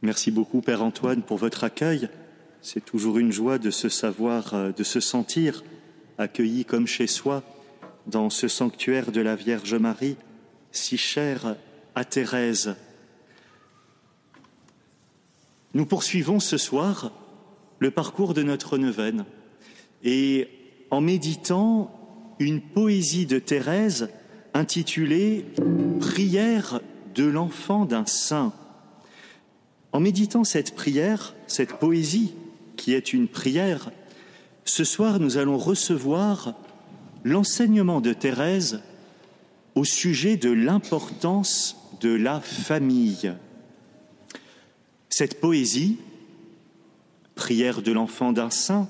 Merci beaucoup, Père Antoine, pour votre accueil. C'est toujours une joie de se savoir, euh, de se sentir accueilli comme chez soi dans ce sanctuaire de la Vierge Marie, si cher à Thérèse. Nous poursuivons ce soir le parcours de notre neuvaine et en méditant une poésie de Thérèse intitulée Prière de l'enfant d'un saint. En méditant cette prière, cette poésie qui est une prière, ce soir nous allons recevoir l'enseignement de Thérèse au sujet de l'importance de la famille. Cette poésie, prière de l'enfant d'un saint,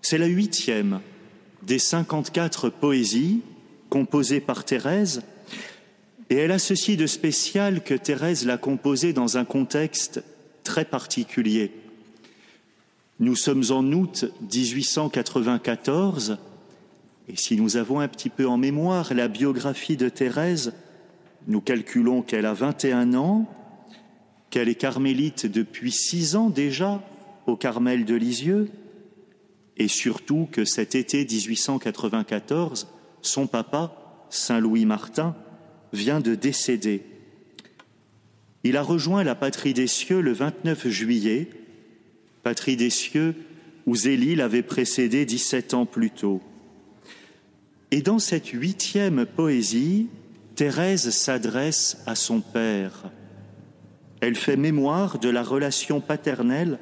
c'est la huitième des 54 poésies composées par Thérèse, et elle a ceci de spécial que Thérèse l'a composée dans un contexte très particulier. Nous sommes en août 1894, et si nous avons un petit peu en mémoire la biographie de Thérèse, nous calculons qu'elle a 21 ans, qu'elle est carmélite depuis six ans déjà au Carmel de Lisieux, et surtout que cet été 1894, son papa, Saint Louis Martin, vient de décéder. Il a rejoint la patrie des cieux le 29 juillet, patrie des cieux où Zélie l'avait précédé 17 ans plus tôt. Et dans cette huitième poésie, Thérèse s'adresse à son père. Elle fait mémoire de la relation paternelle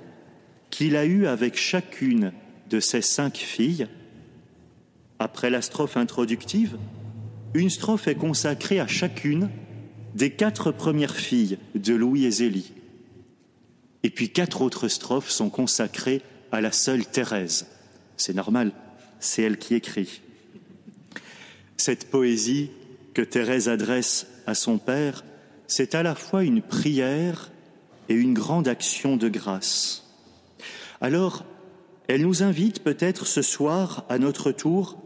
qu'il a eue avec chacune de ses cinq filles. Après la strophe introductive, une strophe est consacrée à chacune des quatre premières filles de Louis et Zélie. Et puis quatre autres strophes sont consacrées à la seule Thérèse. C'est normal, c'est elle qui écrit. Cette poésie que Thérèse adresse à son Père, c'est à la fois une prière et une grande action de grâce. Alors, elle nous invite peut-être ce soir, à notre tour,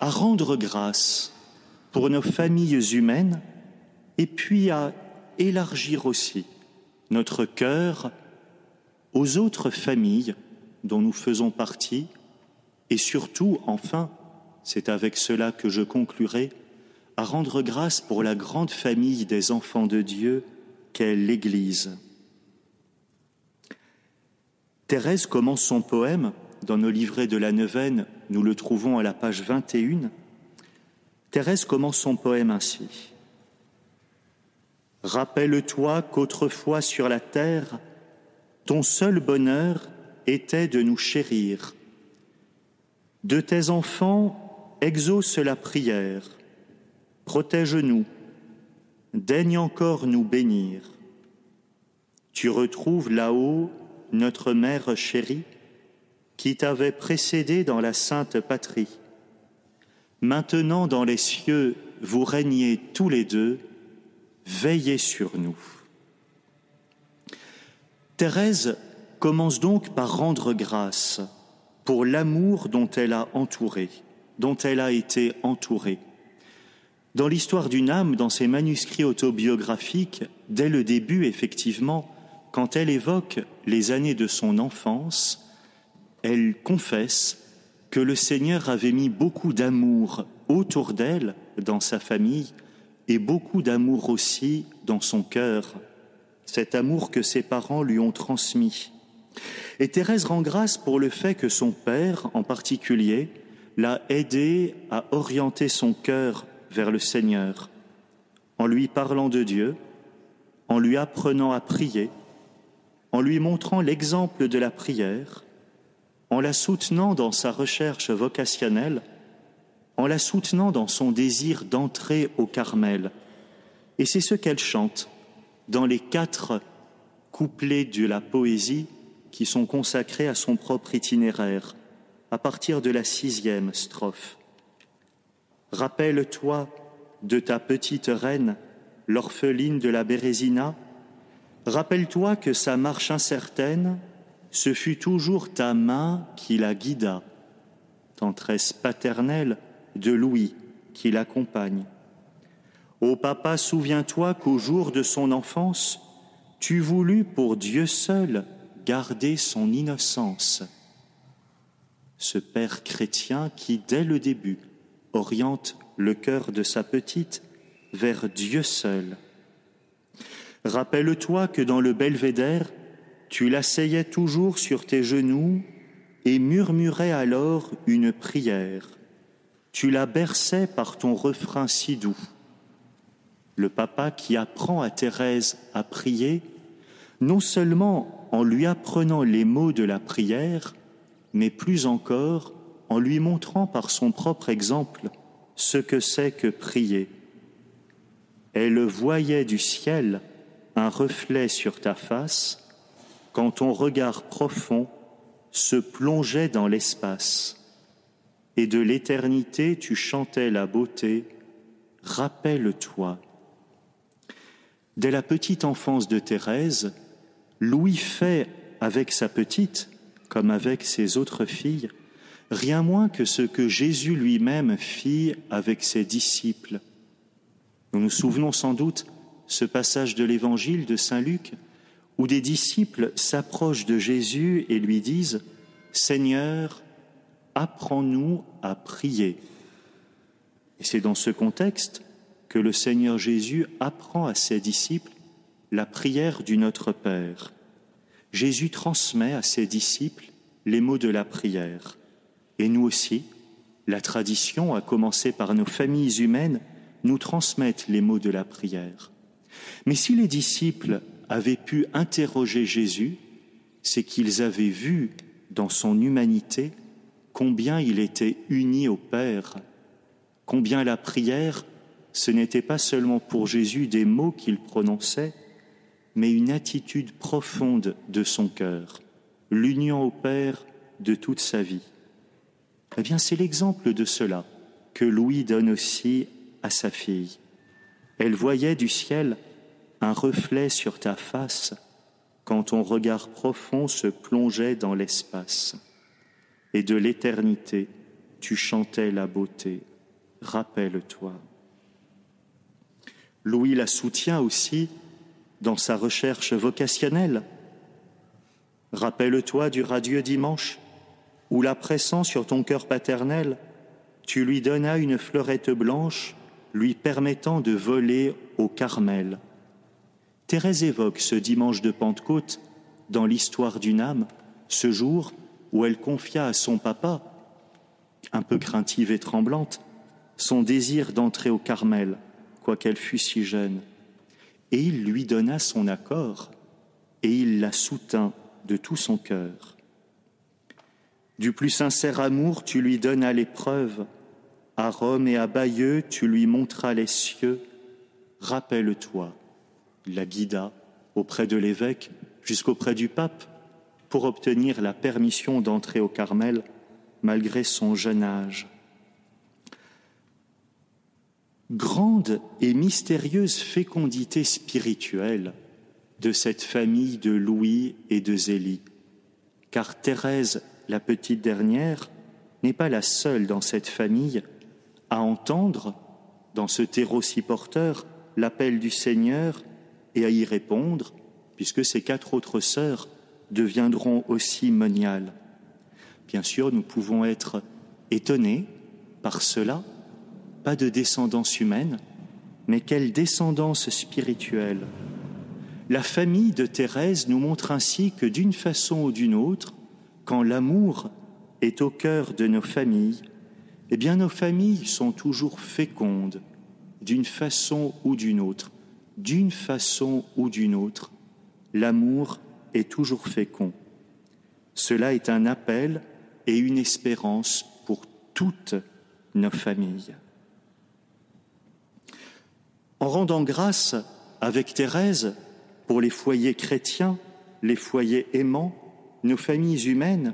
à rendre grâce pour nos familles humaines et puis à élargir aussi notre cœur aux autres familles dont nous faisons partie et surtout, enfin, c'est avec cela que je conclurai, à rendre grâce pour la grande famille des enfants de Dieu qu'est l'Église. Thérèse commence son poème, dans nos livrets de la neuvaine, nous le trouvons à la page 21. Thérèse commence son poème ainsi. Rappelle-toi qu'autrefois sur la terre, ton seul bonheur était de nous chérir. De tes enfants, exauce la prière, protège-nous, daigne encore nous bénir. Tu retrouves là-haut notre mère chérie, qui t'avait précédé dans la sainte patrie. Maintenant dans les cieux, vous régnez tous les deux, veillez sur nous. Thérèse commence donc par rendre grâce pour l'amour dont elle a entouré, dont elle a été entourée. Dans l'histoire d'une âme, dans ses manuscrits autobiographiques, dès le début, effectivement, quand elle évoque les années de son enfance, elle confesse que le Seigneur avait mis beaucoup d'amour autour d'elle, dans sa famille, et beaucoup d'amour aussi dans son cœur, cet amour que ses parents lui ont transmis. Et Thérèse rend grâce pour le fait que son père, en particulier, l'a aidé à orienter son cœur vers le Seigneur, en lui parlant de Dieu, en lui apprenant à prier, en lui montrant l'exemple de la prière, en la soutenant dans sa recherche vocationnelle, en la soutenant dans son désir d'entrer au Carmel. Et c'est ce qu'elle chante dans les quatre couplets de la poésie qui sont consacrés à son propre itinéraire, à partir de la sixième strophe. Rappelle-toi de ta petite reine, l'orpheline de la Bérésina, Rappelle-toi que sa marche incertaine, ce fut toujours ta main qui la guida, tendresse paternelle de Louis qui l'accompagne. Ô papa, souviens-toi qu'au jour de son enfance, tu voulus pour Dieu seul garder son innocence. Ce Père chrétien qui, dès le début, oriente le cœur de sa petite vers Dieu seul. Rappelle-toi que dans le belvédère, tu l'asseyais toujours sur tes genoux et murmurais alors une prière. Tu la berçais par ton refrain si doux. Le papa qui apprend à Thérèse à prier, non seulement en lui apprenant les mots de la prière, mais plus encore en lui montrant par son propre exemple ce que c'est que prier. Elle voyait du ciel un reflet sur ta face quand ton regard profond se plongeait dans l'espace et de l'éternité tu chantais la beauté, rappelle-toi. Dès la petite enfance de Thérèse, Louis fait avec sa petite, comme avec ses autres filles, rien moins que ce que Jésus lui-même fit avec ses disciples. Nous nous souvenons sans doute ce passage de l'évangile de Saint Luc où des disciples s'approchent de Jésus et lui disent Seigneur, apprends-nous à prier. Et c'est dans ce contexte que le Seigneur Jésus apprend à ses disciples la prière du Notre Père. Jésus transmet à ses disciples les mots de la prière. Et nous aussi, la tradition, à commencer par nos familles humaines, nous transmettent les mots de la prière. Mais si les disciples avaient pu interroger Jésus, c'est qu'ils avaient vu dans son humanité combien il était uni au Père, combien la prière, ce n'était pas seulement pour Jésus des mots qu'il prononçait, mais une attitude profonde de son cœur, l'union au Père de toute sa vie. Eh bien, c'est l'exemple de cela que Louis donne aussi à sa fille. Elle voyait du ciel un reflet sur ta face quand ton regard profond se plongeait dans l'espace et de l'éternité tu chantais la beauté. Rappelle-toi. Louis la soutient aussi dans sa recherche vocationnelle. Rappelle-toi du radieux dimanche où, la pressant sur ton cœur paternel, tu lui donnas une fleurette blanche lui permettant de voler au Carmel. Thérèse évoque ce dimanche de Pentecôte dans l'histoire d'une âme, ce jour où elle confia à son papa, un peu craintive et tremblante, son désir d'entrer au Carmel, quoiqu'elle fût si jeune. Et il lui donna son accord, et il la soutint de tout son cœur. Du plus sincère amour, tu lui donnas l'épreuve. À Rome et à Bayeux, tu lui montras les cieux. Rappelle-toi, la guida auprès de l'évêque jusqu'auprès du pape pour obtenir la permission d'entrer au Carmel malgré son jeune âge. Grande et mystérieuse fécondité spirituelle de cette famille de Louis et de Zélie, car Thérèse, la petite dernière, n'est pas la seule dans cette famille à entendre, dans ce terreau si porteur, l'appel du Seigneur et à y répondre, puisque ses quatre autres sœurs deviendront aussi moniales. Bien sûr, nous pouvons être étonnés par cela, pas de descendance humaine, mais quelle descendance spirituelle. La famille de Thérèse nous montre ainsi que d'une façon ou d'une autre, quand l'amour est au cœur de nos familles, eh bien nos familles sont toujours fécondes d'une façon ou d'une autre. D'une façon ou d'une autre, l'amour est toujours fécond. Cela est un appel et une espérance pour toutes nos familles. En rendant grâce avec Thérèse pour les foyers chrétiens, les foyers aimants, nos familles humaines,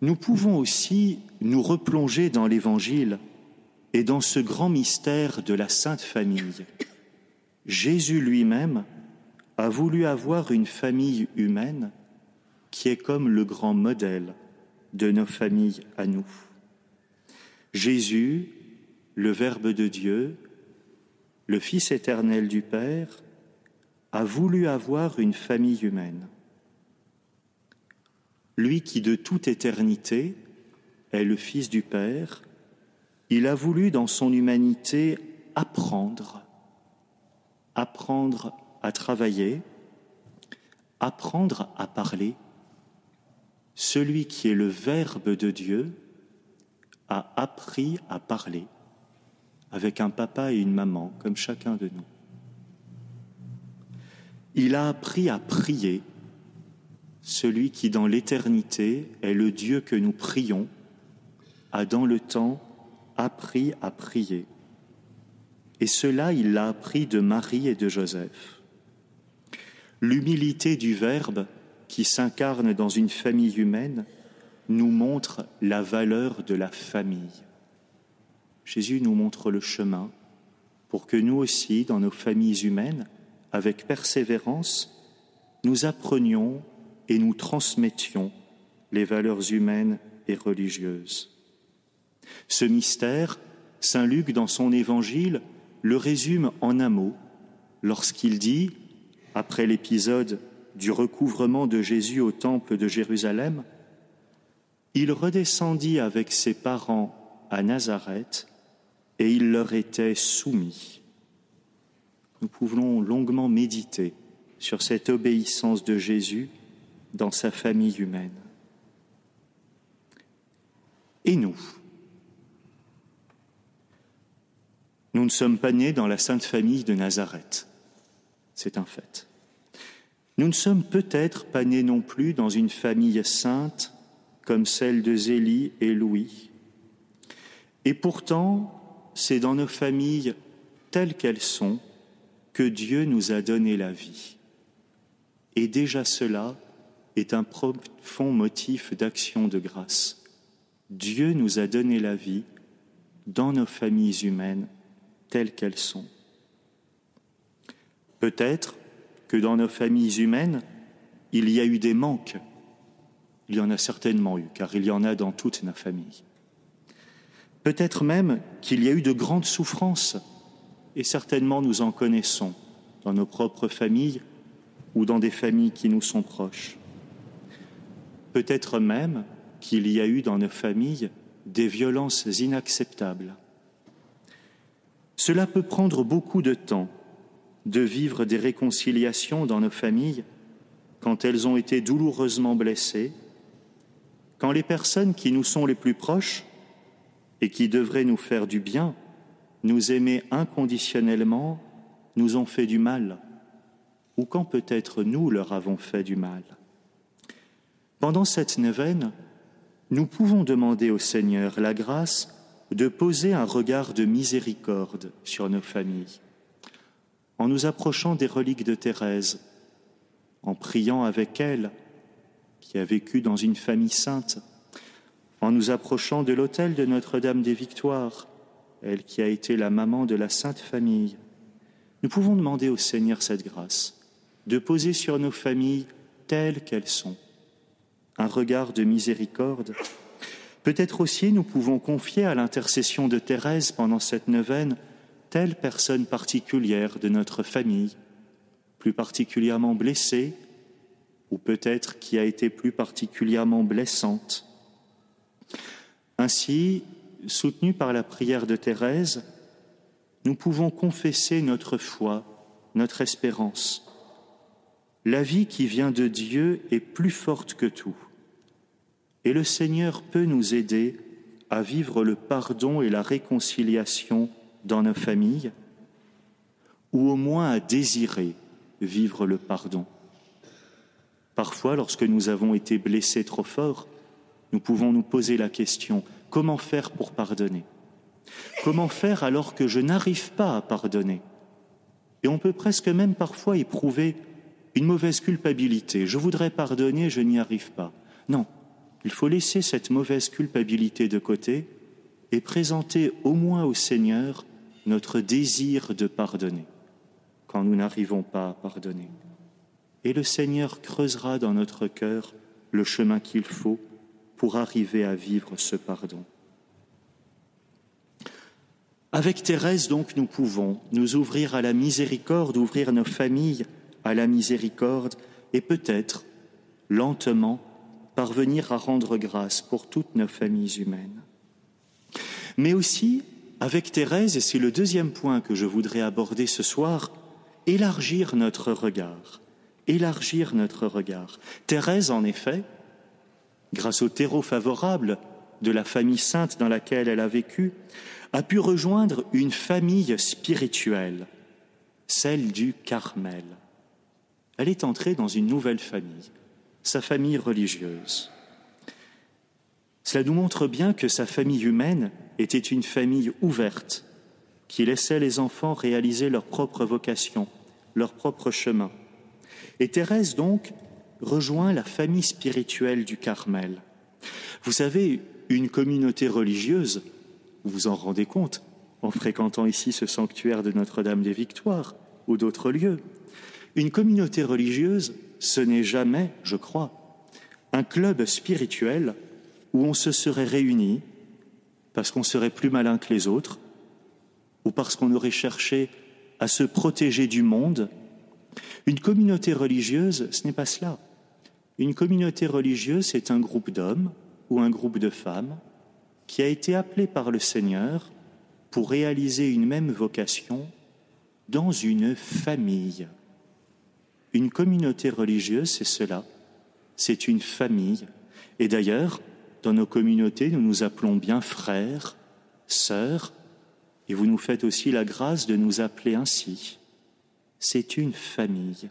nous pouvons aussi nous replonger dans l'Évangile et dans ce grand mystère de la Sainte Famille. Jésus lui-même a voulu avoir une famille humaine qui est comme le grand modèle de nos familles à nous. Jésus, le Verbe de Dieu, le Fils éternel du Père, a voulu avoir une famille humaine. Lui qui de toute éternité est le Fils du Père, il a voulu dans son humanité apprendre, apprendre à travailler, apprendre à parler. Celui qui est le Verbe de Dieu a appris à parler avec un papa et une maman, comme chacun de nous. Il a appris à prier, celui qui dans l'éternité est le Dieu que nous prions, a dans le temps appris à prier. Et cela, il l'a appris de Marie et de Joseph. L'humilité du Verbe qui s'incarne dans une famille humaine nous montre la valeur de la famille. Jésus nous montre le chemin pour que nous aussi, dans nos familles humaines, avec persévérance, nous apprenions et nous transmettions les valeurs humaines et religieuses. Ce mystère, Saint Luc, dans son évangile, le résume en un mot lorsqu'il dit, après l'épisode du recouvrement de Jésus au temple de Jérusalem, il redescendit avec ses parents à Nazareth et il leur était soumis. Nous pouvons longuement méditer sur cette obéissance de Jésus dans sa famille humaine. Et nous Nous ne sommes pas nés dans la sainte famille de Nazareth, c'est un fait. Nous ne sommes peut-être pas nés non plus dans une famille sainte comme celle de Zélie et Louis. Et pourtant, c'est dans nos familles telles qu'elles sont que Dieu nous a donné la vie. Et déjà cela est un profond motif d'action de grâce. Dieu nous a donné la vie dans nos familles humaines telles qu'elles sont. Peut-être que dans nos familles humaines, il y a eu des manques. Il y en a certainement eu, car il y en a dans toutes nos familles. Peut-être même qu'il y a eu de grandes souffrances, et certainement nous en connaissons dans nos propres familles ou dans des familles qui nous sont proches. Peut-être même qu'il y a eu dans nos familles des violences inacceptables. Cela peut prendre beaucoup de temps de vivre des réconciliations dans nos familles quand elles ont été douloureusement blessées, quand les personnes qui nous sont les plus proches et qui devraient nous faire du bien, nous aimer inconditionnellement, nous ont fait du mal, ou quand peut-être nous leur avons fait du mal. Pendant cette neuvaine, nous pouvons demander au Seigneur la grâce de poser un regard de miséricorde sur nos familles, en nous approchant des reliques de Thérèse, en priant avec elle, qui a vécu dans une famille sainte, en nous approchant de l'autel de Notre-Dame des Victoires, elle qui a été la maman de la Sainte Famille, nous pouvons demander au Seigneur cette grâce de poser sur nos familles telles qu'elles sont un regard de miséricorde. Peut-être aussi nous pouvons confier à l'intercession de Thérèse pendant cette neuvaine telle personne particulière de notre famille, plus particulièrement blessée, ou peut-être qui a été plus particulièrement blessante. Ainsi, soutenus par la prière de Thérèse, nous pouvons confesser notre foi, notre espérance. La vie qui vient de Dieu est plus forte que tout. Et le Seigneur peut nous aider à vivre le pardon et la réconciliation dans nos familles, ou au moins à désirer vivre le pardon. Parfois, lorsque nous avons été blessés trop fort, nous pouvons nous poser la question, comment faire pour pardonner? Comment faire alors que je n'arrive pas à pardonner? Et on peut presque même parfois éprouver une mauvaise culpabilité. Je voudrais pardonner, je n'y arrive pas. Non, il faut laisser cette mauvaise culpabilité de côté et présenter au moins au Seigneur notre désir de pardonner quand nous n'arrivons pas à pardonner. Et le Seigneur creusera dans notre cœur le chemin qu'il faut pour arriver à vivre ce pardon. Avec Thérèse, donc, nous pouvons nous ouvrir à la miséricorde, ouvrir nos familles à la miséricorde et peut-être, lentement, parvenir à rendre grâce pour toutes nos familles humaines. Mais aussi, avec Thérèse, et c'est le deuxième point que je voudrais aborder ce soir, élargir notre regard. Élargir notre regard. Thérèse, en effet, grâce au terreau favorable de la famille sainte dans laquelle elle a vécu, a pu rejoindre une famille spirituelle, celle du Carmel. Elle est entrée dans une nouvelle famille, sa famille religieuse. Cela nous montre bien que sa famille humaine était une famille ouverte, qui laissait les enfants réaliser leur propre vocation, leur propre chemin. Et Thérèse, donc, rejoint la famille spirituelle du Carmel. Vous savez, une communauté religieuse, vous vous en rendez compte en fréquentant ici ce sanctuaire de Notre-Dame des Victoires ou d'autres lieux. Une communauté religieuse, ce n'est jamais, je crois, un club spirituel où on se serait réunis parce qu'on serait plus malin que les autres, ou parce qu'on aurait cherché à se protéger du monde. Une communauté religieuse, ce n'est pas cela. Une communauté religieuse, c'est un groupe d'hommes ou un groupe de femmes qui a été appelé par le Seigneur pour réaliser une même vocation dans une famille. Une communauté religieuse, c'est cela, c'est une famille. Et d'ailleurs, dans nos communautés, nous nous appelons bien frères, sœurs, et vous nous faites aussi la grâce de nous appeler ainsi. C'est une famille.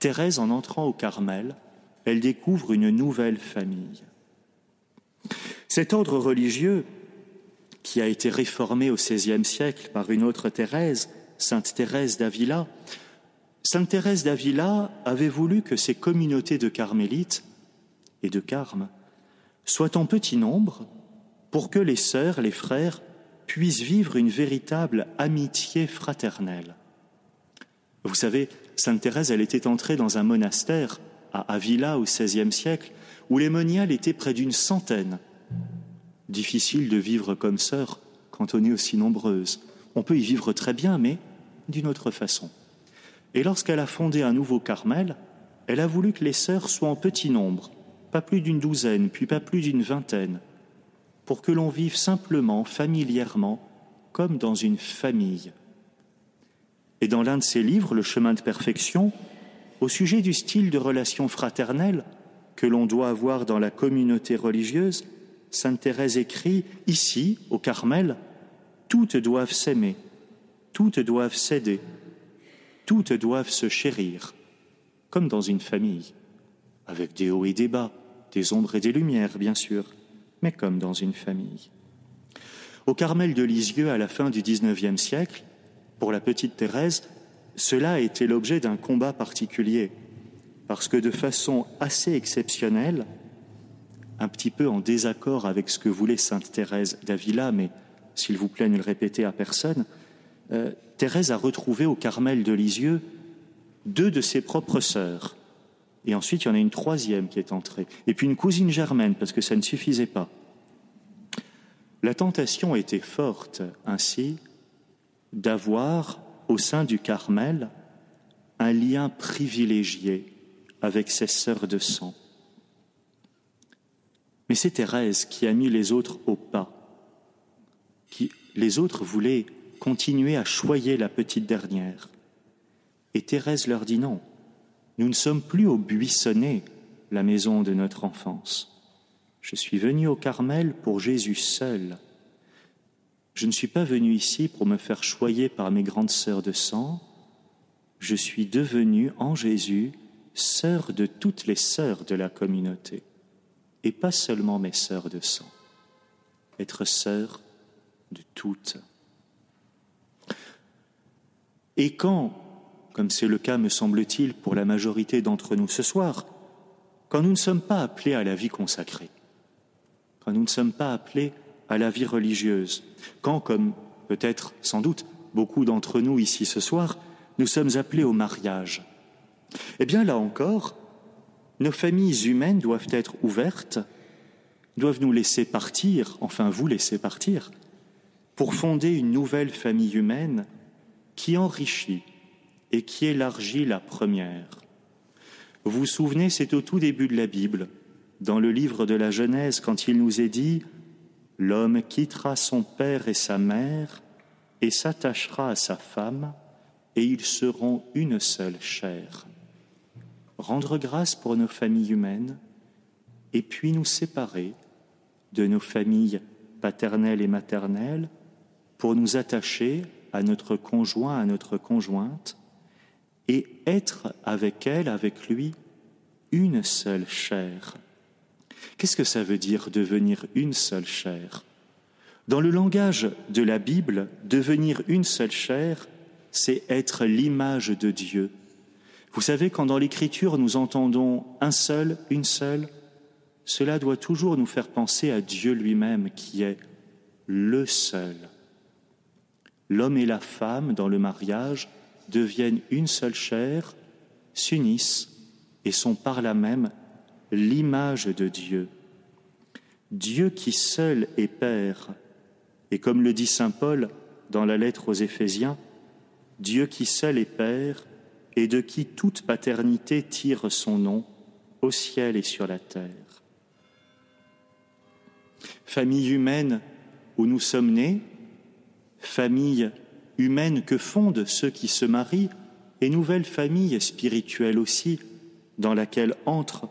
Thérèse, en entrant au Carmel, elle découvre une nouvelle famille. Cet ordre religieux, qui a été réformé au XVIe siècle par une autre Thérèse, Sainte Thérèse d'Avila, Sainte Thérèse d'Avila avait voulu que ces communautés de carmélites et de carmes soit en petit nombre, pour que les sœurs, les frères, puissent vivre une véritable amitié fraternelle. Vous savez, Sainte Thérèse, elle était entrée dans un monastère à Avila au XVIe siècle, où les moniales étaient près d'une centaine. Difficile de vivre comme sœurs quand on est aussi nombreuses. On peut y vivre très bien, mais d'une autre façon. Et lorsqu'elle a fondé un nouveau Carmel, elle a voulu que les sœurs soient en petit nombre, pas plus d'une douzaine, puis pas plus d'une vingtaine, pour que l'on vive simplement, familièrement, comme dans une famille. Et dans l'un de ses livres, Le chemin de perfection, au sujet du style de relation fraternelle que l'on doit avoir dans la communauté religieuse, Sainte Thérèse écrit Ici, au Carmel, toutes doivent s'aimer, toutes doivent s'aider, toutes doivent se chérir, comme dans une famille, avec des hauts et des bas, des ombres et des lumières, bien sûr, mais comme dans une famille. Au Carmel de Lisieux, à la fin du XIXe siècle, pour la petite Thérèse, cela a été l'objet d'un combat particulier, parce que de façon assez exceptionnelle, un petit peu en désaccord avec ce que voulait Sainte Thérèse d'Avila, mais s'il vous plaît, ne le répétez à personne, euh, Thérèse a retrouvé au Carmel de Lisieux deux de ses propres sœurs, et ensuite, il y en a une troisième qui est entrée. Et puis une cousine germaine, parce que ça ne suffisait pas. La tentation était forte, ainsi, d'avoir au sein du Carmel un lien privilégié avec ses sœurs de sang. Mais c'est Thérèse qui a mis les autres au pas. Qui, les autres voulaient continuer à choyer la petite dernière. Et Thérèse leur dit non. Nous ne sommes plus au buissonnet, la maison de notre enfance. Je suis venu au Carmel pour Jésus seul. Je ne suis pas venu ici pour me faire choyer par mes grandes sœurs de sang. Je suis devenu en Jésus sœur de toutes les sœurs de la communauté, et pas seulement mes sœurs de sang. Être sœur de toutes. Et quand comme c'est le cas, me semble-t-il, pour la majorité d'entre nous ce soir, quand nous ne sommes pas appelés à la vie consacrée, quand nous ne sommes pas appelés à la vie religieuse, quand, comme peut-être, sans doute, beaucoup d'entre nous ici ce soir, nous sommes appelés au mariage. Eh bien, là encore, nos familles humaines doivent être ouvertes, doivent nous laisser partir, enfin vous laisser partir, pour fonder une nouvelle famille humaine qui enrichit et qui élargit la première. Vous vous souvenez, c'est au tout début de la Bible, dans le livre de la Genèse, quand il nous est dit L'homme quittera son père et sa mère et s'attachera à sa femme, et ils seront une seule chair. Rendre grâce pour nos familles humaines, et puis nous séparer de nos familles paternelles et maternelles pour nous attacher à notre conjoint, à notre conjointe, et être avec elle, avec lui, une seule chair. Qu'est-ce que ça veut dire devenir une seule chair? Dans le langage de la Bible, devenir une seule chair, c'est être l'image de Dieu. Vous savez, quand dans l'Écriture nous entendons un seul, une seule, cela doit toujours nous faire penser à Dieu lui-même qui est le seul. L'homme et la femme, dans le mariage, deviennent une seule chair, s'unissent et sont par là même l'image de Dieu. Dieu qui seul est Père, et comme le dit Saint Paul dans la lettre aux Éphésiens, Dieu qui seul est Père, et de qui toute paternité tire son nom au ciel et sur la terre. Famille humaine où nous sommes nés, famille humaine que fondent ceux qui se marient, et nouvelle famille spirituelle aussi, dans laquelle entrent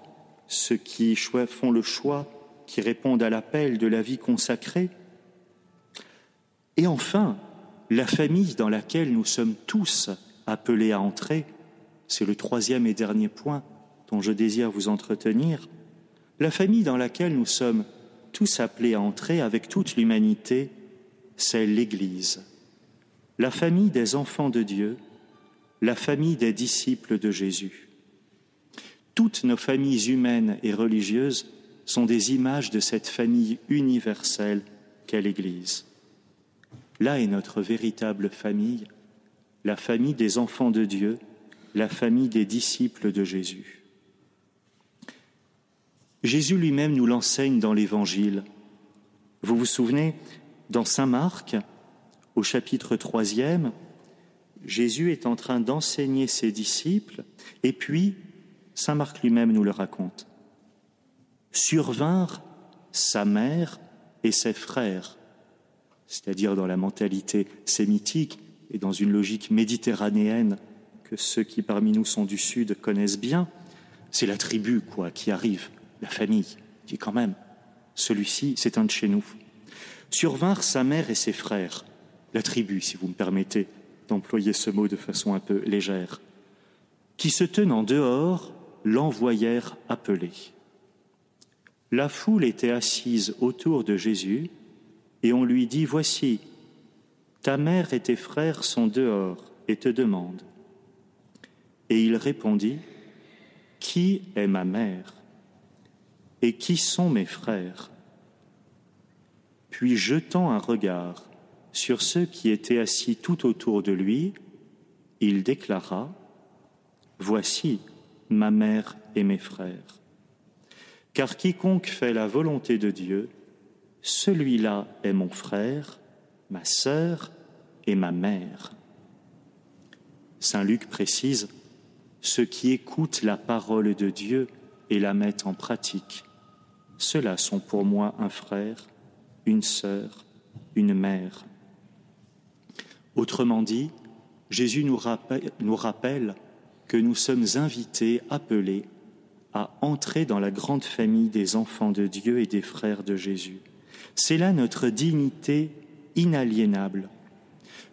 ceux qui font le choix, qui répondent à l'appel de la vie consacrée. Et enfin, la famille dans laquelle nous sommes tous appelés à entrer, c'est le troisième et dernier point dont je désire vous entretenir, la famille dans laquelle nous sommes tous appelés à entrer avec toute l'humanité, c'est l'Église, la famille des enfants de Dieu, la famille des disciples de Jésus. Toutes nos familles humaines et religieuses sont des images de cette famille universelle qu'est l'Église. Là est notre véritable famille, la famille des enfants de Dieu, la famille des disciples de Jésus. Jésus lui-même nous l'enseigne dans l'Évangile. Vous vous souvenez, dans Saint Marc, au chapitre troisième, Jésus est en train d'enseigner ses disciples, et puis Saint Marc lui-même nous le raconte. Survinrent sa mère et ses frères, c'est-à-dire dans la mentalité sémitique et dans une logique méditerranéenne que ceux qui parmi nous sont du Sud connaissent bien, c'est la tribu quoi qui arrive, la famille, qui quand même, celui-ci, c'est un de chez nous. Survinrent sa mère et ses frères, la tribu, si vous me permettez d'employer ce mot de façon un peu légère, qui se tenant dehors l'envoyèrent appeler. La foule était assise autour de Jésus et on lui dit, Voici, ta mère et tes frères sont dehors et te demandent. Et il répondit, Qui est ma mère Et qui sont mes frères? Puis jetant un regard sur ceux qui étaient assis tout autour de lui, il déclara, Voici, ma mère et mes frères. Car quiconque fait la volonté de Dieu, celui-là est mon frère, ma sœur et ma mère. Saint Luc précise, ceux qui écoutent la parole de Dieu et la mettent en pratique, ceux-là sont pour moi un frère, une sœur, une mère. Autrement dit, Jésus nous rappelle, que nous sommes invités, appelés à entrer dans la grande famille des enfants de Dieu et des frères de Jésus. C'est là notre dignité inaliénable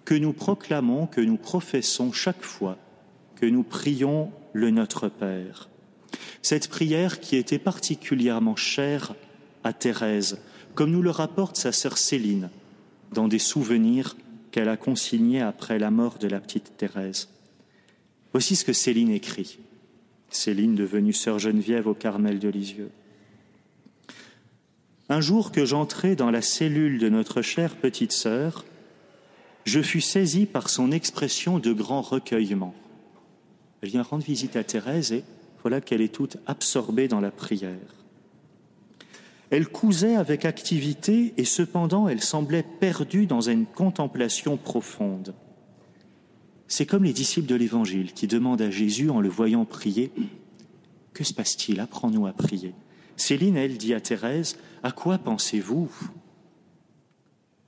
que nous proclamons, que nous professons chaque fois que nous prions le Notre Père. Cette prière qui était particulièrement chère à Thérèse, comme nous le rapporte sa sœur Céline dans des souvenirs qu'elle a consignés après la mort de la petite Thérèse. Voici ce que Céline écrit. Céline devenue sœur Geneviève au Carmel de Lisieux. Un jour que j'entrai dans la cellule de notre chère petite sœur, je fus saisi par son expression de grand recueillement. Elle vient rendre visite à Thérèse et voilà qu'elle est toute absorbée dans la prière. Elle cousait avec activité et cependant elle semblait perdue dans une contemplation profonde. C'est comme les disciples de l'Évangile qui demandent à Jésus en le voyant prier, Que se passe-t-il? Apprends-nous à prier. Céline, elle, dit à Thérèse, À quoi pensez-vous?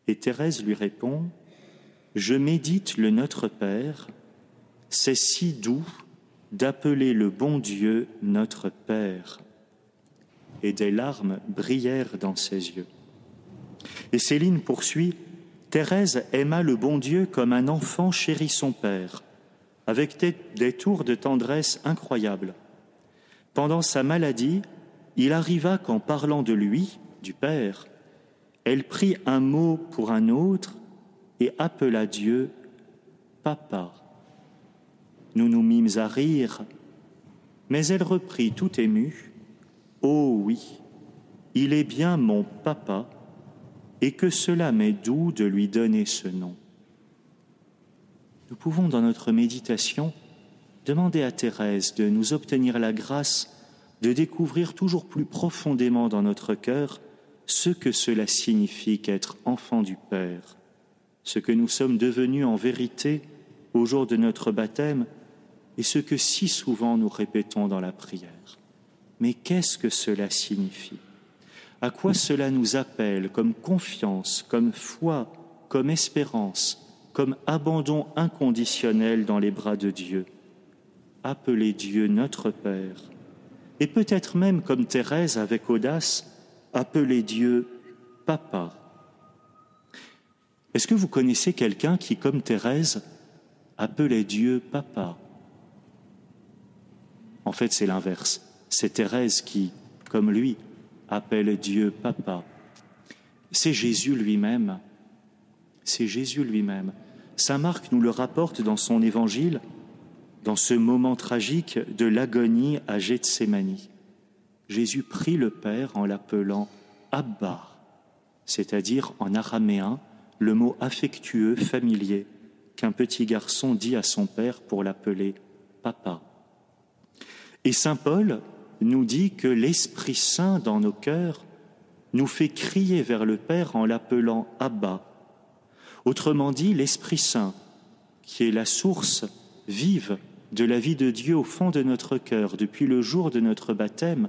Et Thérèse lui répond, Je médite le Notre Père, c'est si doux d'appeler le bon Dieu notre Père. Et des larmes brillèrent dans ses yeux. Et Céline poursuit, Thérèse aima le bon Dieu comme un enfant chérit son Père, avec des, tours de tendresse incroyables. Pendant sa maladie, il arriva qu'en parlant de lui, du Père, elle prit un mot pour un autre et appela Dieu Papa. Nous nous mîmes à rire, mais elle reprit tout émue Oh oui, il est bien mon papa et que cela m'est doux de lui donner ce nom. Nous pouvons, dans notre méditation, demander à Thérèse de nous obtenir la grâce de découvrir toujours plus profondément dans notre cœur ce que cela signifie qu'être enfant du Père, ce que nous sommes devenus en vérité au jour de notre baptême et ce que si souvent nous répétons dans la prière. Mais qu'est-ce que cela signifie? À quoi cela nous appelle comme confiance, comme foi, comme espérance, comme abandon inconditionnel dans les bras de Dieu? Appelez Dieu notre Père. Et peut-être même, comme Thérèse avec audace, appelez Dieu Papa. Est-ce que vous connaissez quelqu'un qui, comme Thérèse, appelait Dieu Papa? En fait, c'est l'inverse. C'est Thérèse qui, comme lui, appelle Dieu Papa. C'est Jésus lui-même. C'est Jésus lui-même. Saint Marc nous le rapporte dans son évangile, dans ce moment tragique de l'agonie à Gethsemane. Jésus prie le Père en l'appelant Abba, c'est-à-dire en araméen le mot affectueux, familier, qu'un petit garçon dit à son Père pour l'appeler Papa. Et Saint Paul, nous dit que l'Esprit Saint dans nos cœurs nous fait crier vers le Père en l'appelant Abba. Autrement dit, l'Esprit Saint, qui est la source vive de la vie de Dieu au fond de notre cœur depuis le jour de notre baptême,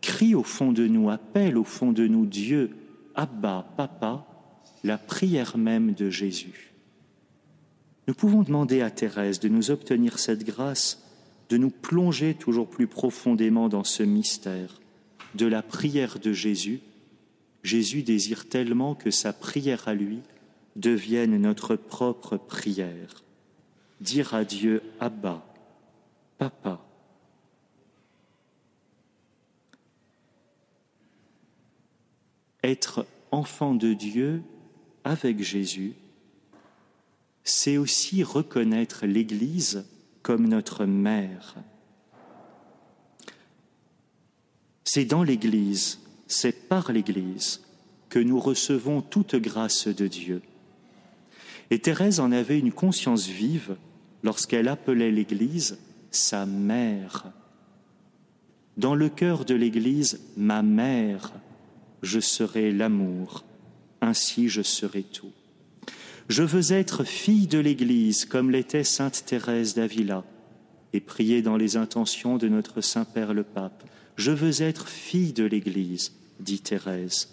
crie au fond de nous, appelle au fond de nous Dieu, Abba, Papa, la prière même de Jésus. Nous pouvons demander à Thérèse de nous obtenir cette grâce de nous plonger toujours plus profondément dans ce mystère de la prière de Jésus. Jésus désire tellement que sa prière à lui devienne notre propre prière. Dire à Dieu Abba, Papa. Être enfant de Dieu avec Jésus, c'est aussi reconnaître l'Église comme notre mère. C'est dans l'Église, c'est par l'Église que nous recevons toute grâce de Dieu. Et Thérèse en avait une conscience vive lorsqu'elle appelait l'Église sa mère. Dans le cœur de l'Église, ma mère, je serai l'amour, ainsi je serai tout. Je veux être fille de l'Église comme l'était sainte Thérèse d'Avila et prier dans les intentions de notre Saint-Père le Pape. Je veux être fille de l'Église, dit Thérèse.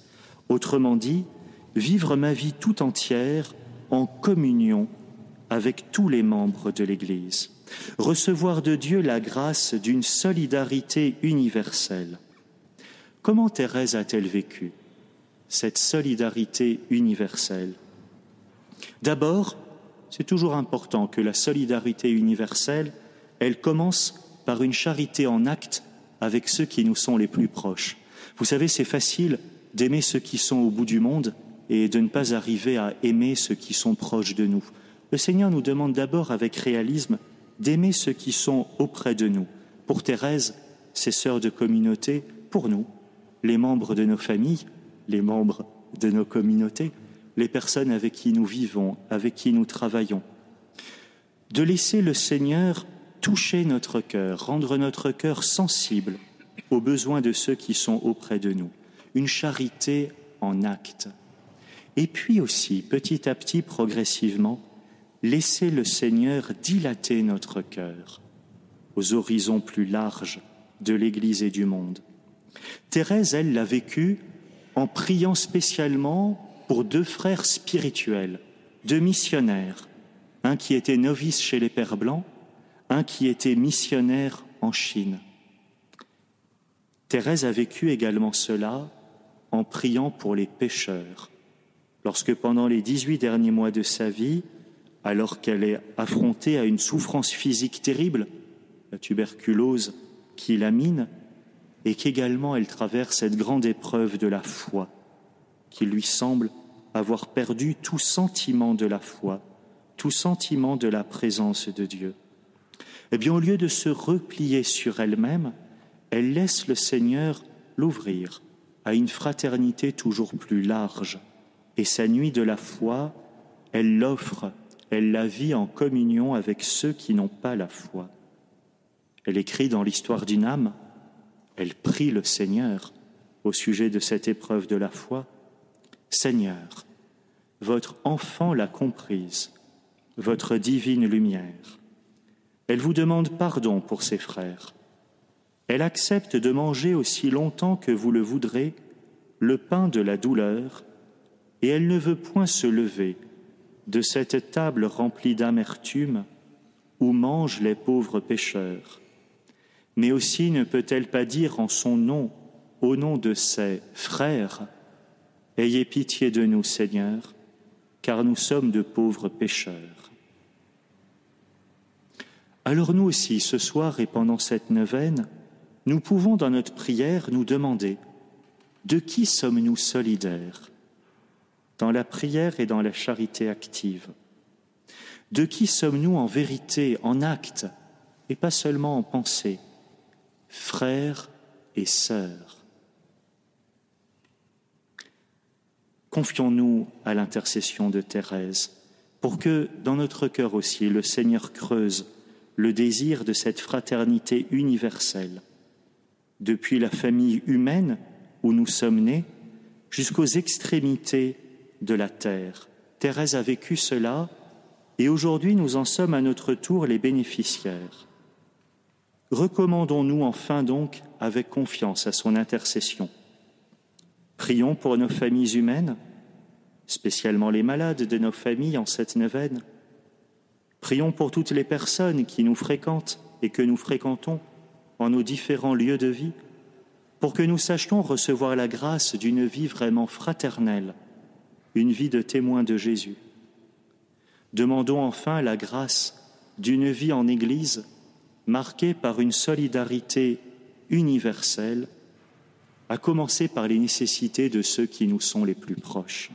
Autrement dit, vivre ma vie tout entière en communion avec tous les membres de l'Église. Recevoir de Dieu la grâce d'une solidarité universelle. Comment Thérèse a-t-elle vécu cette solidarité universelle? D'abord, c'est toujours important que la solidarité universelle, elle commence par une charité en acte avec ceux qui nous sont les plus proches. Vous savez, c'est facile d'aimer ceux qui sont au bout du monde et de ne pas arriver à aimer ceux qui sont proches de nous. Le Seigneur nous demande d'abord avec réalisme d'aimer ceux qui sont auprès de nous. Pour Thérèse, ses sœurs de communauté, pour nous, les membres de nos familles, les membres de nos communautés, les personnes avec qui nous vivons, avec qui nous travaillons. De laisser le Seigneur toucher notre cœur, rendre notre cœur sensible aux besoins de ceux qui sont auprès de nous. Une charité en acte. Et puis aussi, petit à petit, progressivement, laissez le Seigneur dilater notre cœur aux horizons plus larges de l'Église et du monde. Thérèse, elle, l'a vécu en priant spécialement pour deux frères spirituels, deux missionnaires, un qui était novice chez les Pères Blancs, un qui était missionnaire en Chine. Thérèse a vécu également cela en priant pour les pécheurs, lorsque pendant les dix-huit derniers mois de sa vie, alors qu'elle est affrontée à une souffrance physique terrible, la tuberculose qui la mine, et qu'également elle traverse cette grande épreuve de la foi, qui lui semble avoir perdu tout sentiment de la foi, tout sentiment de la présence de Dieu. Eh bien, au lieu de se replier sur elle-même, elle laisse le Seigneur l'ouvrir à une fraternité toujours plus large. Et sa nuit de la foi, elle l'offre, elle la vit en communion avec ceux qui n'ont pas la foi. Elle écrit dans l'histoire d'une âme, elle prie le Seigneur au sujet de cette épreuve de la foi. Seigneur, votre enfant l'a comprise, votre divine lumière. Elle vous demande pardon pour ses frères. Elle accepte de manger aussi longtemps que vous le voudrez le pain de la douleur, et elle ne veut point se lever de cette table remplie d'amertume où mangent les pauvres pécheurs. Mais aussi ne peut-elle pas dire en son nom, au nom de ses frères, Ayez pitié de nous, Seigneur, car nous sommes de pauvres pécheurs. Alors nous aussi, ce soir et pendant cette neuvaine, nous pouvons dans notre prière nous demander de qui sommes-nous solidaires dans la prière et dans la charité active? De qui sommes-nous en vérité, en acte, et pas seulement en pensée Frères et sœurs? Confions-nous à l'intercession de Thérèse pour que dans notre cœur aussi le Seigneur creuse le désir de cette fraternité universelle depuis la famille humaine où nous sommes nés jusqu'aux extrémités de la terre. Thérèse a vécu cela et aujourd'hui nous en sommes à notre tour les bénéficiaires. Recommandons-nous enfin donc avec confiance à son intercession. Prions pour nos familles humaines, spécialement les malades de nos familles en cette neuvaine. Prions pour toutes les personnes qui nous fréquentent et que nous fréquentons en nos différents lieux de vie, pour que nous sachions recevoir la grâce d'une vie vraiment fraternelle, une vie de témoin de Jésus. Demandons enfin la grâce d'une vie en Église marquée par une solidarité universelle, à commencer par les nécessités de ceux qui nous sont les plus proches.